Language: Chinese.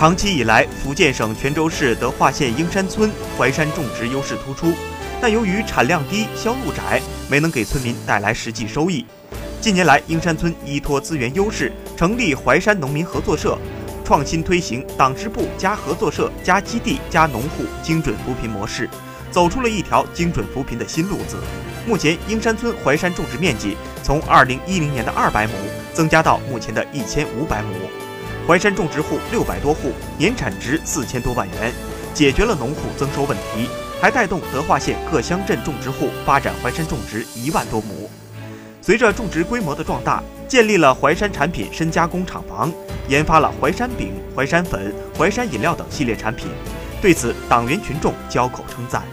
长期以来，福建省泉州市德化县英山村淮山种植优势突出，但由于产量低、销路窄，没能给村民带来实际收益。近年来，英山村依托资源优势，成立淮山农民合作社，创新推行党支部加合作社加基地加农户精准扶贫模式，走出了一条精准扶贫的新路子。目前，英山村淮山种植面积从2010年的200亩增加到目前的一千五百亩，淮山种植户六百多户，年产值四千多万元，解决了农户增收问题，还带动德化县各乡镇种植户发展淮山种植一万多亩。随着种植规模的壮大，建立了淮山产品深加工厂房，研发了淮山饼、淮山粉、淮山饮料等系列产品。对此，党员群众交口称赞。